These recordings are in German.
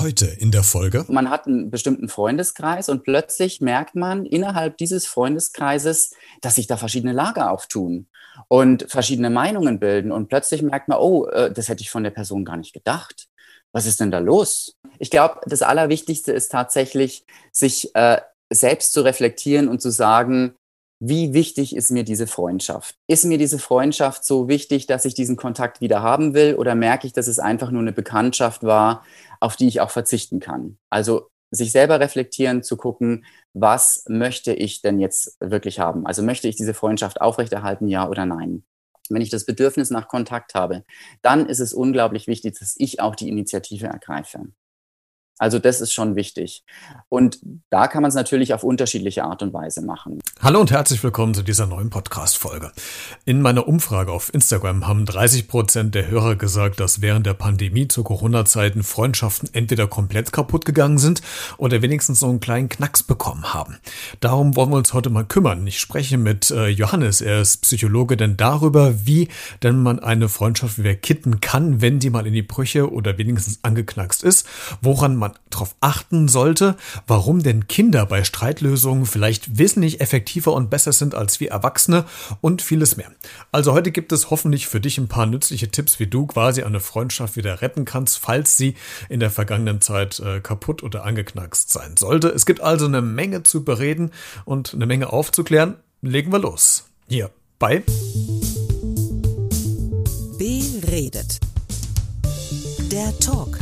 Heute in der Folge. Man hat einen bestimmten Freundeskreis und plötzlich merkt man innerhalb dieses Freundeskreises, dass sich da verschiedene Lager auftun und verschiedene Meinungen bilden. Und plötzlich merkt man, oh, äh, das hätte ich von der Person gar nicht gedacht. Was ist denn da los? Ich glaube, das Allerwichtigste ist tatsächlich, sich äh, selbst zu reflektieren und zu sagen, wie wichtig ist mir diese Freundschaft? Ist mir diese Freundschaft so wichtig, dass ich diesen Kontakt wieder haben will oder merke ich, dass es einfach nur eine Bekanntschaft war, auf die ich auch verzichten kann? Also sich selber reflektieren, zu gucken, was möchte ich denn jetzt wirklich haben? Also möchte ich diese Freundschaft aufrechterhalten, ja oder nein? Wenn ich das Bedürfnis nach Kontakt habe, dann ist es unglaublich wichtig, dass ich auch die Initiative ergreife. Also das ist schon wichtig. Und da kann man es natürlich auf unterschiedliche Art und Weise machen. Hallo und herzlich willkommen zu dieser neuen Podcast-Folge. In meiner Umfrage auf Instagram haben 30 Prozent der Hörer gesagt, dass während der Pandemie zu Corona-Zeiten Freundschaften entweder komplett kaputt gegangen sind oder wenigstens so einen kleinen Knacks bekommen haben. Darum wollen wir uns heute mal kümmern. Ich spreche mit äh, Johannes, er ist Psychologe, denn darüber, wie denn man eine Freundschaft wieder kitten kann, wenn die mal in die Brüche oder wenigstens angeknackst ist, woran man man darauf achten sollte, warum denn Kinder bei Streitlösungen vielleicht wesentlich effektiver und besser sind als wir Erwachsene und vieles mehr. Also heute gibt es hoffentlich für dich ein paar nützliche Tipps, wie du quasi eine Freundschaft wieder retten kannst, falls sie in der vergangenen Zeit äh, kaputt oder angeknackst sein sollte. Es gibt also eine Menge zu bereden und eine Menge aufzuklären. Legen wir los. Hier bei Beredet. Der Talk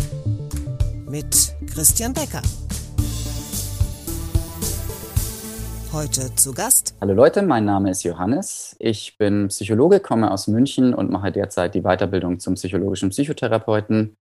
mit Christian Becker. Heute zu Gast. Hallo Leute, mein Name ist Johannes. Ich bin Psychologe, komme aus München und mache derzeit die Weiterbildung zum psychologischen Psychotherapeuten.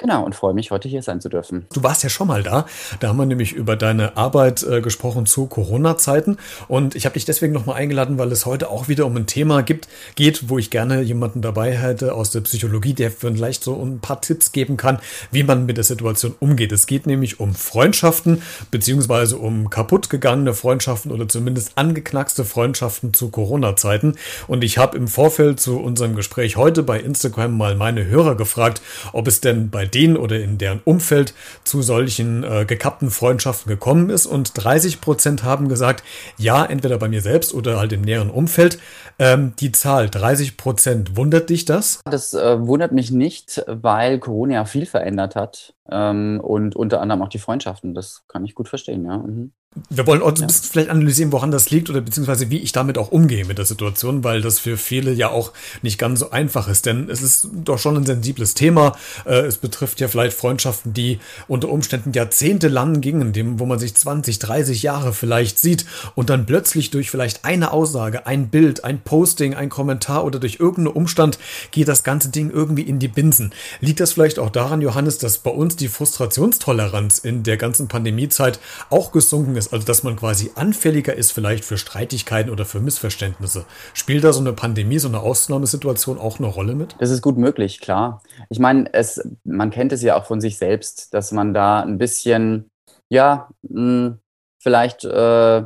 Genau, und freue mich, heute hier sein zu dürfen. Du warst ja schon mal da. Da haben wir nämlich über deine Arbeit äh, gesprochen zu Corona-Zeiten. Und ich habe dich deswegen nochmal eingeladen, weil es heute auch wieder um ein Thema gibt, geht, wo ich gerne jemanden dabei hätte aus der Psychologie, der vielleicht so ein paar Tipps geben kann, wie man mit der Situation umgeht. Es geht nämlich um Freundschaften, beziehungsweise um kaputtgegangene Freundschaften oder zumindest angeknackste Freundschaften zu Corona-Zeiten. Und ich habe im Vorfeld zu unserem Gespräch heute bei Instagram mal meine Hörer gefragt, ob es denn bei denen oder in deren Umfeld zu solchen äh, gekappten Freundschaften gekommen ist. Und 30 Prozent haben gesagt, ja, entweder bei mir selbst oder halt im näheren Umfeld. Ähm, die Zahl 30 Prozent, wundert dich das? Das äh, wundert mich nicht, weil Corona ja viel verändert hat ähm, und unter anderem auch die Freundschaften. Das kann ich gut verstehen, ja. Mhm. Wir wollen ja. ein bisschen vielleicht analysieren, woran das liegt oder beziehungsweise wie ich damit auch umgehe mit der Situation, weil das für viele ja auch nicht ganz so einfach ist. Denn es ist doch schon ein sensibles Thema. Äh, es betrifft ja vielleicht Freundschaften, die unter Umständen Jahrzehnte lang gingen, dem, wo man sich 20, 30 Jahre vielleicht sieht und dann plötzlich durch vielleicht eine Aussage, ein Bild, ein Posting, ein Kommentar oder durch irgendeinen Umstand geht das ganze Ding irgendwie in die Binsen. Liegt das vielleicht auch daran, Johannes, dass bei uns die Frustrationstoleranz in der ganzen Pandemiezeit auch gesunken ist? Ist, also dass man quasi anfälliger ist vielleicht für Streitigkeiten oder für Missverständnisse. Spielt da so eine Pandemie, so eine Ausnahmesituation auch eine Rolle mit? Das ist gut möglich, klar. Ich meine, es, man kennt es ja auch von sich selbst, dass man da ein bisschen, ja, mh, hm, vielleicht äh,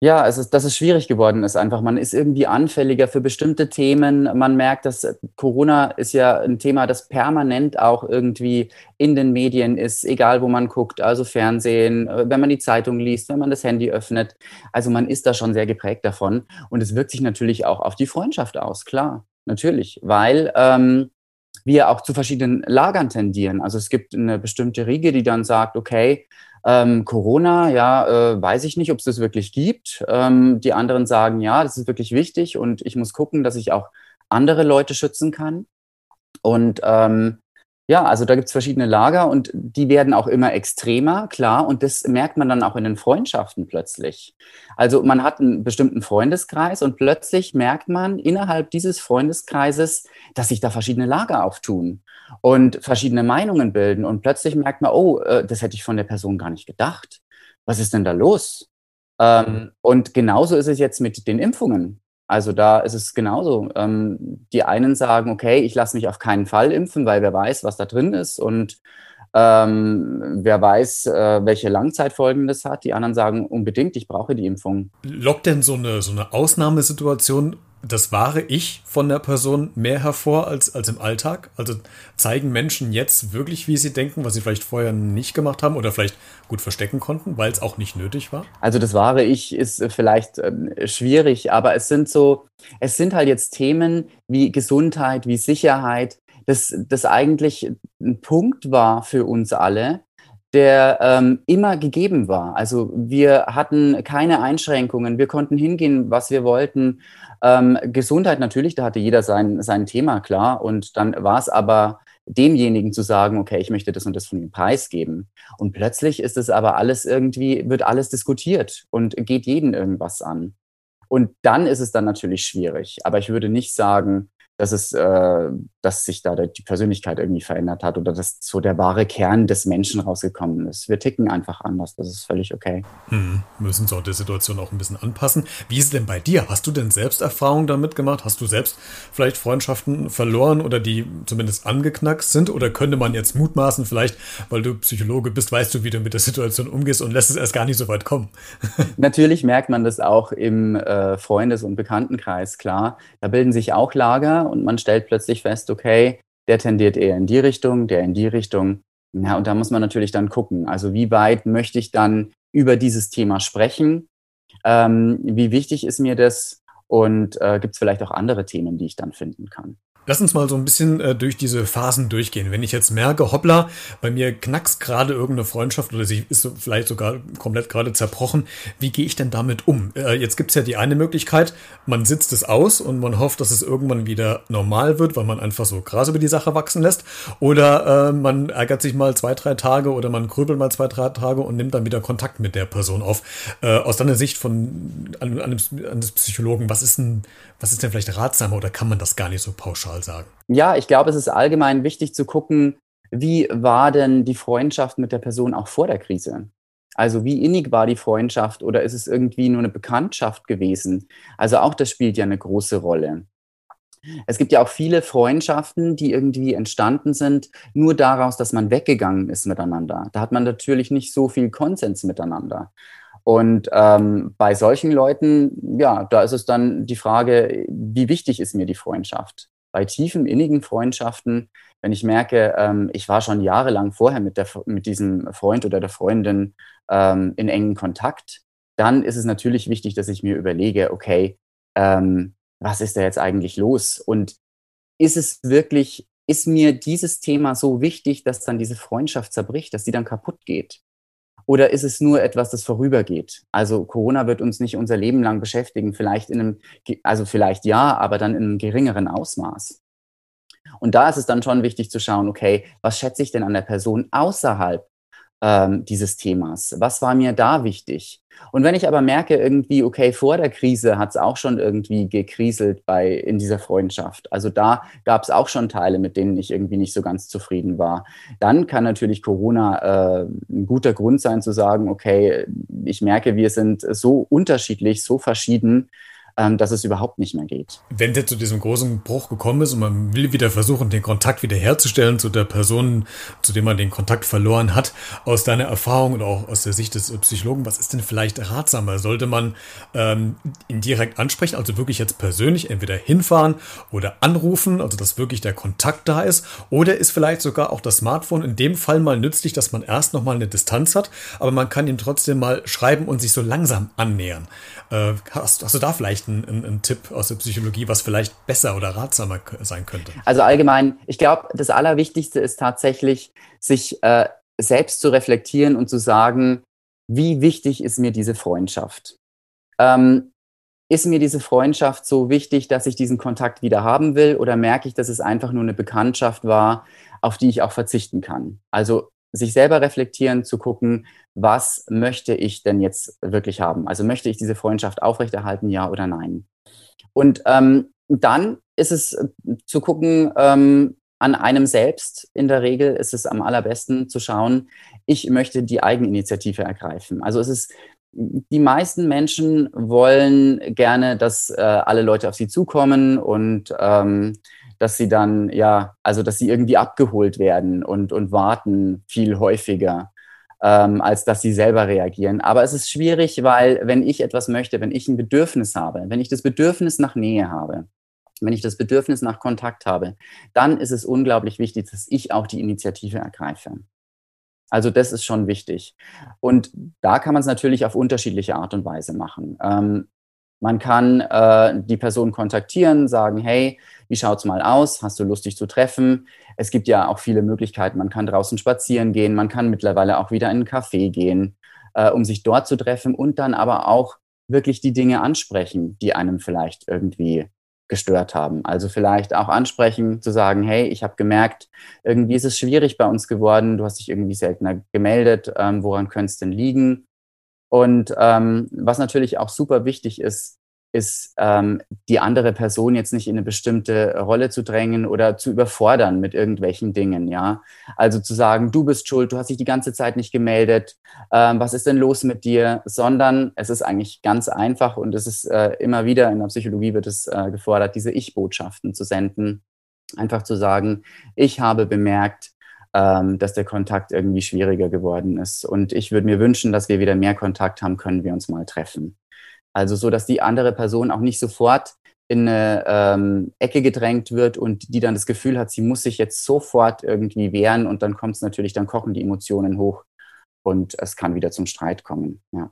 ja, es ist, dass es schwierig geworden ist einfach. Man ist irgendwie anfälliger für bestimmte Themen. Man merkt, dass Corona ist ja ein Thema, das permanent auch irgendwie in den Medien ist, egal wo man guckt, also Fernsehen, äh, wenn man die Zeitung liest, wenn man das Handy öffnet. Also man ist da schon sehr geprägt davon. Und es wirkt sich natürlich auch auf die Freundschaft aus, klar, natürlich, weil ähm, wir auch zu verschiedenen Lagern tendieren. Also es gibt eine bestimmte Riege, die dann sagt, okay, ähm, Corona, ja, äh, weiß ich nicht, ob es das wirklich gibt. Ähm, die anderen sagen, ja, das ist wirklich wichtig und ich muss gucken, dass ich auch andere Leute schützen kann. Und ähm, ja, also da gibt es verschiedene Lager und die werden auch immer extremer, klar. Und das merkt man dann auch in den Freundschaften plötzlich. Also man hat einen bestimmten Freundeskreis und plötzlich merkt man innerhalb dieses Freundeskreises, dass sich da verschiedene Lager auftun und verschiedene Meinungen bilden. Und plötzlich merkt man, oh, äh, das hätte ich von der Person gar nicht gedacht. Was ist denn da los? Ähm, und genauso ist es jetzt mit den Impfungen. Also da ist es genauso. Ähm, die einen sagen, okay, ich lasse mich auf keinen Fall impfen, weil wer weiß, was da drin ist und ähm, wer weiß, äh, welche Langzeitfolgen das hat. Die anderen sagen unbedingt, ich brauche die Impfung. Lockt denn so eine, so eine Ausnahmesituation das wahre Ich von der Person mehr hervor als, als im Alltag? Also zeigen Menschen jetzt wirklich, wie sie denken, was sie vielleicht vorher nicht gemacht haben oder vielleicht gut verstecken konnten, weil es auch nicht nötig war? Also das wahre Ich ist äh, vielleicht äh, schwierig, aber es sind so, es sind halt jetzt Themen wie Gesundheit, wie Sicherheit, das, das eigentlich ein Punkt war für uns alle, der ähm, immer gegeben war. Also wir hatten keine Einschränkungen, wir konnten hingehen, was wir wollten. Ähm, Gesundheit natürlich, da hatte jeder sein, sein Thema, klar. Und dann war es aber demjenigen zu sagen, okay, ich möchte das und das von dem Preis geben. Und plötzlich ist es aber alles irgendwie, wird alles diskutiert und geht jeden irgendwas an. Und dann ist es dann natürlich schwierig. Aber ich würde nicht sagen, dass es, äh, dass sich da die Persönlichkeit irgendwie verändert hat oder dass so der wahre Kern des Menschen rausgekommen ist. Wir ticken einfach anders, das ist völlig okay. Hm, müssen so die Situation auch ein bisschen anpassen. Wie ist es denn bei dir? Hast du denn selbst Erfahrungen damit gemacht? Hast du selbst vielleicht Freundschaften verloren oder die zumindest angeknackst sind? Oder könnte man jetzt mutmaßen, vielleicht, weil du Psychologe bist, weißt du, wie du mit der Situation umgehst und lässt es erst gar nicht so weit kommen? Natürlich merkt man das auch im äh, Freundes- und Bekanntenkreis, klar. Da bilden sich auch Lager und man stellt plötzlich fest, okay, der tendiert eher in die Richtung, der in die Richtung. Ja, und da muss man natürlich dann gucken. Also wie weit möchte ich dann über dieses Thema sprechen? Ähm, wie wichtig ist mir das? Und äh, gibt es vielleicht auch andere Themen, die ich dann finden kann? Lass uns mal so ein bisschen äh, durch diese Phasen durchgehen. Wenn ich jetzt merke, hoppla, bei mir knackst gerade irgendeine Freundschaft oder sie ist so vielleicht sogar komplett gerade zerbrochen, wie gehe ich denn damit um? Äh, jetzt gibt's ja die eine Möglichkeit, man sitzt es aus und man hofft, dass es irgendwann wieder normal wird, weil man einfach so Gras über die Sache wachsen lässt. Oder äh, man ärgert sich mal zwei, drei Tage oder man grübelt mal zwei, drei Tage und nimmt dann wieder Kontakt mit der Person auf. Äh, aus deiner Sicht von eines Psychologen, was ist denn, was ist denn vielleicht ratsamer oder kann man das gar nicht so pauschal mal sagen? Ja, ich glaube, es ist allgemein wichtig zu gucken, wie war denn die Freundschaft mit der Person auch vor der Krise? Also wie innig war die Freundschaft oder ist es irgendwie nur eine Bekanntschaft gewesen? Also auch das spielt ja eine große Rolle. Es gibt ja auch viele Freundschaften, die irgendwie entstanden sind, nur daraus, dass man weggegangen ist miteinander. Da hat man natürlich nicht so viel Konsens miteinander. Und ähm, bei solchen Leuten, ja, da ist es dann die Frage, wie wichtig ist mir die Freundschaft? Bei tiefen, innigen Freundschaften, wenn ich merke, ähm, ich war schon jahrelang vorher mit, der, mit diesem Freund oder der Freundin ähm, in engen Kontakt, dann ist es natürlich wichtig, dass ich mir überlege, okay, ähm, was ist da jetzt eigentlich los? Und ist es wirklich, ist mir dieses Thema so wichtig, dass dann diese Freundschaft zerbricht, dass sie dann kaputt geht? Oder ist es nur etwas, das vorübergeht? Also Corona wird uns nicht unser Leben lang beschäftigen, vielleicht in einem, also vielleicht ja, aber dann in einem geringeren Ausmaß. Und da ist es dann schon wichtig zu schauen, okay, was schätze ich denn an der Person außerhalb ähm, dieses Themas? Was war mir da wichtig? Und wenn ich aber merke, irgendwie, okay, vor der Krise hat es auch schon irgendwie gekriselt bei, in dieser Freundschaft. Also da gab es auch schon Teile, mit denen ich irgendwie nicht so ganz zufrieden war. Dann kann natürlich Corona äh, ein guter Grund sein zu sagen, okay, ich merke, wir sind so unterschiedlich, so verschieden dass es überhaupt nicht mehr geht. Wenn der zu diesem großen Bruch gekommen ist und man will wieder versuchen, den Kontakt wiederherzustellen zu der Person, zu dem man den Kontakt verloren hat, aus deiner Erfahrung und auch aus der Sicht des Psychologen, was ist denn vielleicht ratsamer? Sollte man ähm, ihn direkt ansprechen, also wirklich jetzt persönlich entweder hinfahren oder anrufen, also dass wirklich der Kontakt da ist? Oder ist vielleicht sogar auch das Smartphone in dem Fall mal nützlich, dass man erst nochmal eine Distanz hat, aber man kann ihm trotzdem mal schreiben und sich so langsam annähern? Äh, hast, hast du da vielleicht einen, einen, einen, Tipp aus der Psychologie, was vielleicht besser oder ratsamer sein könnte? Also allgemein, ich glaube, das Allerwichtigste ist tatsächlich, sich äh, selbst zu reflektieren und zu sagen, wie wichtig ist mir diese Freundschaft? Ähm, ist mir diese Freundschaft so wichtig, dass ich diesen Kontakt wieder haben will oder merke ich, dass es einfach nur eine Bekanntschaft war, auf die ich auch verzichten kann? Also sich selber reflektieren, zu gucken, was möchte ich denn jetzt wirklich haben? Also möchte ich diese Freundschaft aufrechterhalten, ja oder nein? Und ähm, dann ist es äh, zu gucken, ähm, an einem selbst in der Regel ist es am allerbesten zu schauen, ich möchte die Eigeninitiative ergreifen. Also es ist, die meisten Menschen wollen gerne, dass äh, alle Leute auf sie zukommen und ähm, dass sie dann, ja, also dass sie irgendwie abgeholt werden und, und warten viel häufiger. ähm, als dass sie selber reagieren. Aber es ist schwierig, weil wenn ich etwas möchte, wenn ich ein Bedürfnis habe, wenn ich das Bedürfnis nach Nähe habe, wenn ich das Bedürfnis nach Kontakt habe, dann ist es unglaublich wichtig, dass ich auch die Initiative ergreife. Also das ist schon wichtig. Und da kann man es natürlich auf unterschiedliche Art und Weise machen. Ähm, man kann äh, die Person kontaktieren, sagen, hey, wie schaut's mal aus? Hast du Lust, dich zu treffen? Es gibt ja auch viele Möglichkeiten. Man kann draußen spazieren gehen, man kann mittlerweile auch wieder in einen Café gehen, äh, um sich dort zu treffen und dann aber auch wirklich die Dinge ansprechen, die einem vielleicht irgendwie gestört haben. Also vielleicht auch ansprechen, zu sagen, hey, ich habe gemerkt, irgendwie ist es schwierig bei uns geworden, du hast dich irgendwie seltener gemeldet, ähm, woran könnte es denn liegen? Und ähm, was natürlich auch super wichtig ist, ist, ähm, die andere Person jetzt nicht in eine bestimmte Rolle zu drängen oder zu überfordern mit irgendwelchen Dingen, ja. Also zu sagen, du bist schuld, du hast dich die ganze Zeit nicht gemeldet, ähm, was ist denn los mit dir? Sondern es ist eigentlich ganz einfach und es ist äh, immer wieder in der Psychologie wird es äh, gefordert, diese Ich-Botschaften zu senden. Einfach zu sagen, ich habe bemerkt, ähm, dass der Kontakt irgendwie schwieriger geworden ist. Und ich würde mir wünschen, dass wir wieder mehr Kontakt haben, können wir uns mal treffen. Also so, dass die andere Person auch nicht sofort in eine ähm, Ecke gedrängt wird und die dann das Gefühl hat, sie muss sich jetzt sofort irgendwie wehren und dann kommt es natürlich, dann kochen die Emotionen hoch und es kann wieder zum Streit kommen. Ja.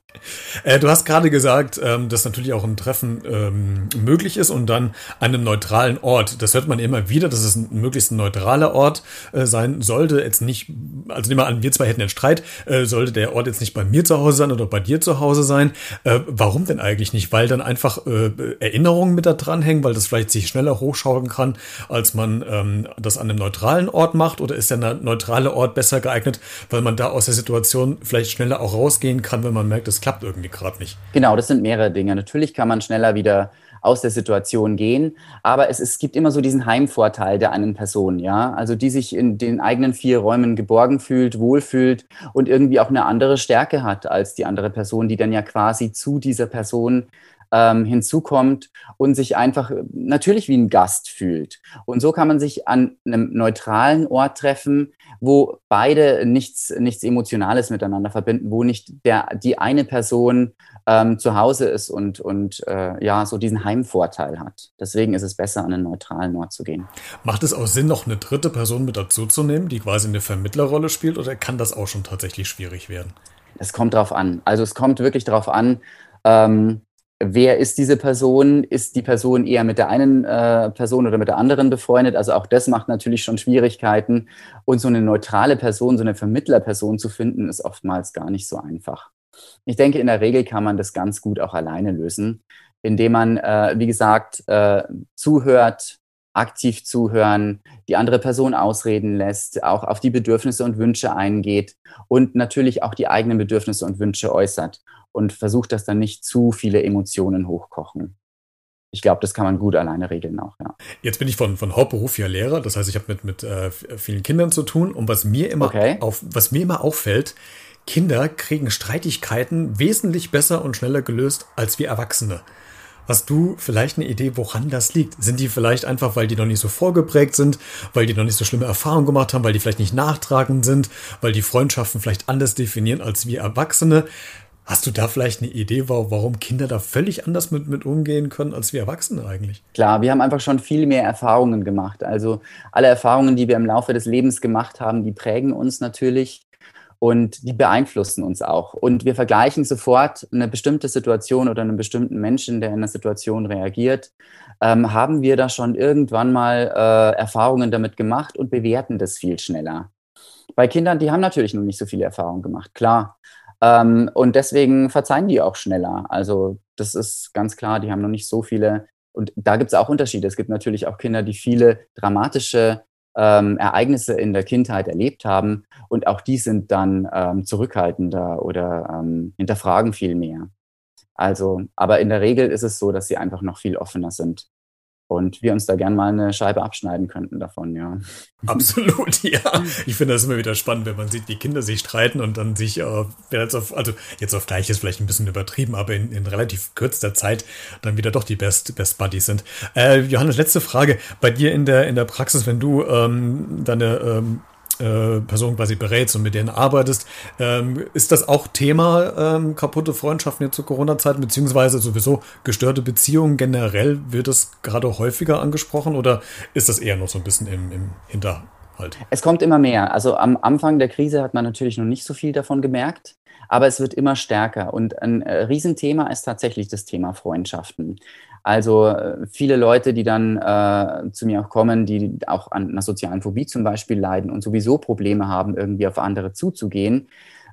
Äh, du hast gerade gesagt, ähm, dass natürlich auch ein Treffen ähm, möglich ist und dann an einem neutralen Ort. Das hört man immer wieder, dass es ein möglichst neutraler Ort äh, sein sollte. Jetzt nicht, also nehmen wir an, wir zwei hätten einen Streit, äh, sollte der Ort jetzt nicht bei mir zu Hause sein oder bei dir zu Hause sein. Äh, warum denn eigentlich nicht? Weil dann einfach äh, Erinnerungen mit da dranhängen, weil das vielleicht sich schneller hochschauen kann, als man ähm, das an einem neutralen Ort macht? Oder ist der neutrale Ort besser geeignet, weil man da aus der Situation Situation vielleicht schneller auch rausgehen kann, wenn man merkt, es klappt irgendwie gerade nicht. Genau, das sind mehrere Dinge. Natürlich kann man schneller wieder aus der Situation gehen, aber es, es gibt immer so diesen Heimvorteil der einen Person, ja, also die sich in den eigenen vier Räumen geborgen fühlt, wohlfühlt und irgendwie auch eine andere Stärke hat als die andere Person, die dann ja quasi zu dieser Person ähm, hinzukommt und sich einfach natürlich wie ein Gast fühlt. Und so kann man sich an einem neutralen Ort treffen, wo beide nichts, nichts Emotionales miteinander verbinden, wo nicht der, die eine Person ähm, zu Hause ist und, und äh, ja, so diesen Heimvorteil hat. Deswegen ist es besser, an einen neutralen Ort zu gehen. Macht es auch Sinn, noch eine dritte Person mit dazu zu nehmen, die quasi eine Vermittlerrolle spielt, oder kann das auch schon tatsächlich schwierig werden? Es kommt drauf an. Also es kommt wirklich drauf an, ähm, wer ist diese Person? Ist die Person eher mit der einen äh, Person oder mit der anderen befreundet? Also auch das macht natürlich schon Schwierigkeiten. Und so eine neutrale Person, so eine Vermittlerperson zu finden, ist oftmals gar nicht so einfach. Ich denke, in der Regel kann man das ganz gut auch alleine lösen, indem man, äh, wie gesagt, äh, zuhört, aktiv zuhören, die andere Person ausreden lässt, auch auf die Bedürfnisse und Wünsche eingeht und natürlich auch die eigenen Bedürfnisse und Wünsche äußert und versucht, dass dann nicht zu viele Emotionen hochkochen. Ich glaube, das kann man gut alleine regeln auch, ja. Jetzt bin ich von, von Hauptberuf ja Lehrer, das heißt, ich habe mit, mit äh, vielen Kindern zu tun und was mir immer okay. auf, was mir immer auffällt, Kinder kriegen Streitigkeiten wesentlich besser und schneller gelöst als wir Erwachsene. Hast du vielleicht eine Idee, woran das liegt? Sind die vielleicht einfach, weil die noch nicht so vorgeprägt sind, weil die noch nicht so schlimme Erfahrungen gemacht haben, weil die vielleicht nicht nachtragend sind, weil die Freundschaften vielleicht anders definieren als wir Erwachsene? Hast du da vielleicht eine Idee, warum Kinder da völlig anders mit, mit umgehen können als wir Erwachsene eigentlich? Klar, wir haben einfach schon viel mehr Erfahrungen gemacht. Also alle Erfahrungen, die wir im Laufe des Lebens gemacht haben, die prägen uns natürlich und die beeinflussen uns auch. Und wir vergleichen sofort eine bestimmte Situation oder einen bestimmten Menschen, der in einer Situation reagiert. Ähm, haben wir da schon irgendwann mal äh, Erfahrungen damit gemacht und bewerten das viel schneller. Bei Kindern, die haben natürlich noch nicht so viele Erfahrungen gemacht, klar. Ähm, und deswegen verzeihen die auch schneller. Also das ist ganz klar, die haben noch nicht so viele. Und da gibt es auch Unterschiede. Es gibt natürlich auch Kinder, die viele dramatische ähm, Ereignisse in der Kindheit erlebt haben. Und auch die sind dann ähm, zurückhaltender oder ähm, hinterfragen viel mehr. Also, aber in der Regel ist es so, dass sie einfach noch viel offener sind und wir uns da gern mal eine Scheibe abschneiden könnten davon, ja. Absolut, ja. Ich finde das immer wieder spannend, wenn man sieht, wie Kinder sich streiten und dann sich, äh, jetzt auf, also jetzt auf gleich ist vielleicht ein bisschen übertrieben, aber in, in relativ kürzester Zeit dann wieder doch die Best, Best Buddies sind. Äh, Johannes, letzte Frage. Bei dir in der, in der Praxis, wenn du ähm, deine ähm, äh, Personen quasi berätst und mit denen arbeitest. Ähm, ist das auch Thema ähm, kaputte Freundschaften jetzt zur Corona-Zeit, beziehungsweise sowieso gestörte Beziehungen generell? Wird das gerade häufiger angesprochen oder ist das eher noch so ein bisschen im, im Hinterhalt? Es kommt immer mehr. Also am Anfang der Krise hat man natürlich noch nicht so viel davon gemerkt aber es wird immer stärker. Und ein äh, Riesenthema ist tatsächlich das Thema Freundschaften. Also äh, viele Leute, die dann äh, zu mir auch kommen, die auch an einer sozialen Phobie zum Beispiel leiden und sowieso Probleme haben, irgendwie auf andere zuzugehen,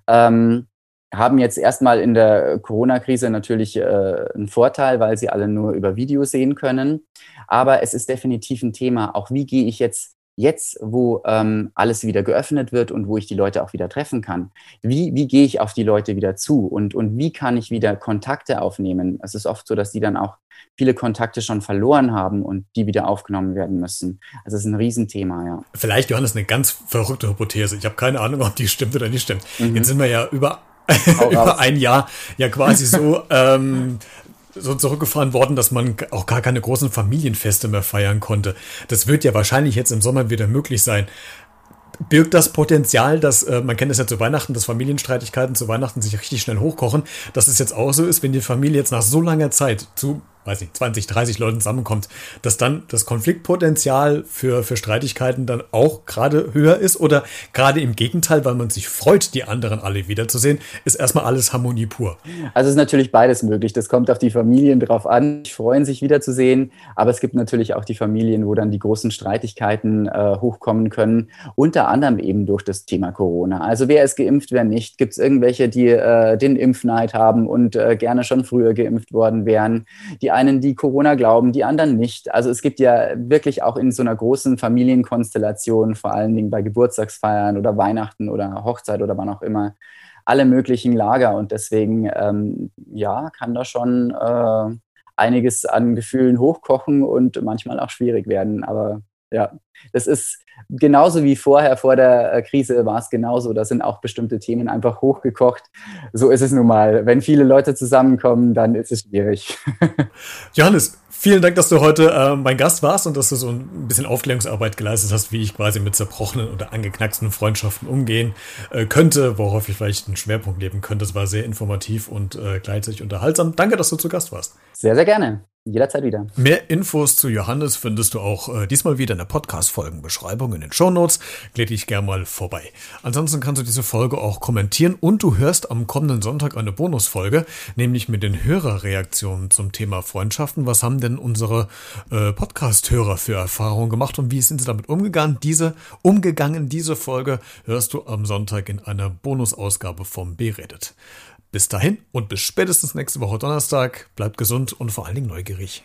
ähm, haben jetzt erstmal in der Corona-Krise natürlich äh, einen Vorteil, weil sie alle nur über Video sehen können. Aber es ist definitiv ein Thema, auch wie gehe ich jetzt jetzt, wo ähm, alles wieder geöffnet wird und wo ich die Leute auch wieder treffen kann, wie, wie gehe ich auf die Leute wieder zu und, und wie kann ich wieder Kontakte aufnehmen? Es ist oft so, dass die dann auch viele Kontakte schon verloren haben und die wieder aufgenommen werden müssen. Also es ist ein Riesenthema, ja. Vielleicht, Johannes, eine ganz verrückte Hypothese. Ich habe keine Ahnung, ob die stimmt oder nicht stimmt. Mhm. Jetzt sind wir ja über über ein Jahr ja quasi so ähm, so zurückgefahren worden, dass man auch gar keine großen Familienfeste mehr feiern konnte. Das wird ja wahrscheinlich jetzt im Sommer wieder möglich sein. Birgt das Potenzial, dass, äh, man kennt es ja zu Weihnachten, dass Familienstreitigkeiten zu Weihnachten sich richtig schnell hochkochen, dass es jetzt auch so ist, wenn die Familie jetzt nach so langer Zeit zu weiß nicht, 20, 30 Leuten zusammenkommt, dass dann das Konfliktpotenzial für, für Streitigkeiten dann auch gerade höher ist oder gerade im Gegenteil, weil man sich freut, die anderen alle wiederzusehen, ist erstmal alles Harmonie pur. Also ist natürlich beides möglich. Das kommt auf die Familien drauf an. Die freuen sich wiederzusehen, aber es gibt natürlich auch die Familien, wo dann die großen Streitigkeiten äh, hochkommen können, unter anderem eben durch das Thema Corona. Also wer ist geimpft, wer nicht? Gibt es irgendwelche, die äh, den Impfneid haben und äh, gerne schon früher geimpft worden wären? Die einen, die Corona glauben, die anderen nicht. Also es gibt ja wirklich auch in so einer großen Familienkonstellation, vor allen Dingen bei Geburtstagsfeiern oder Weihnachten oder Hochzeit oder wann auch immer, alle möglichen Lager. Und deswegen, ähm, ja, kann da schon äh, einiges an Gefühlen hochkochen und manchmal auch schwierig werden. Aber ja, das ist genauso wie vorher, vor der äh, Krise war es genauso. Da sind auch bestimmte Themen einfach hochgekocht. So ist es nun mal. Wenn viele Leute zusammenkommen, dann ist es schwierig. Johannes, Vielen Dank, dass du heute äh, mein Gast warst und dass du so ein bisschen Aufklärungsarbeit geleistet hast, wie ich quasi mit zerbrochenen oder angeknacksten Freundschaften umgehen äh, könnte, worauf ich vielleicht einen Schwerpunkt leben könnte. Das war sehr informativ und äh, gleichzeitig unterhaltsam. Danke, dass du zu Gast warst. Sehr, sehr gerne. Jederzeit wieder. Mehr Infos zu Johannes findest du auch äh, diesmal wieder in der Podcast-Folgenbeschreibung in den Shownotes. Klick dich gerne mal vorbei. Ansonsten kannst du diese Folge auch kommentieren und du hörst am kommenden Sonntag eine Bonusfolge, nämlich mit den Hörerreaktionen zum Thema Freundschaften. Was haben denn unsere äh, Podcast-Hörer für Erfahrungen gemacht und wie sind sie damit umgegangen? Diese, umgegangen, diese Folge hörst du am Sonntag in einer Bonusausgabe vom Beredet. Bis dahin und bis spätestens nächste Woche Donnerstag. Bleibt gesund und vor allen Dingen neugierig.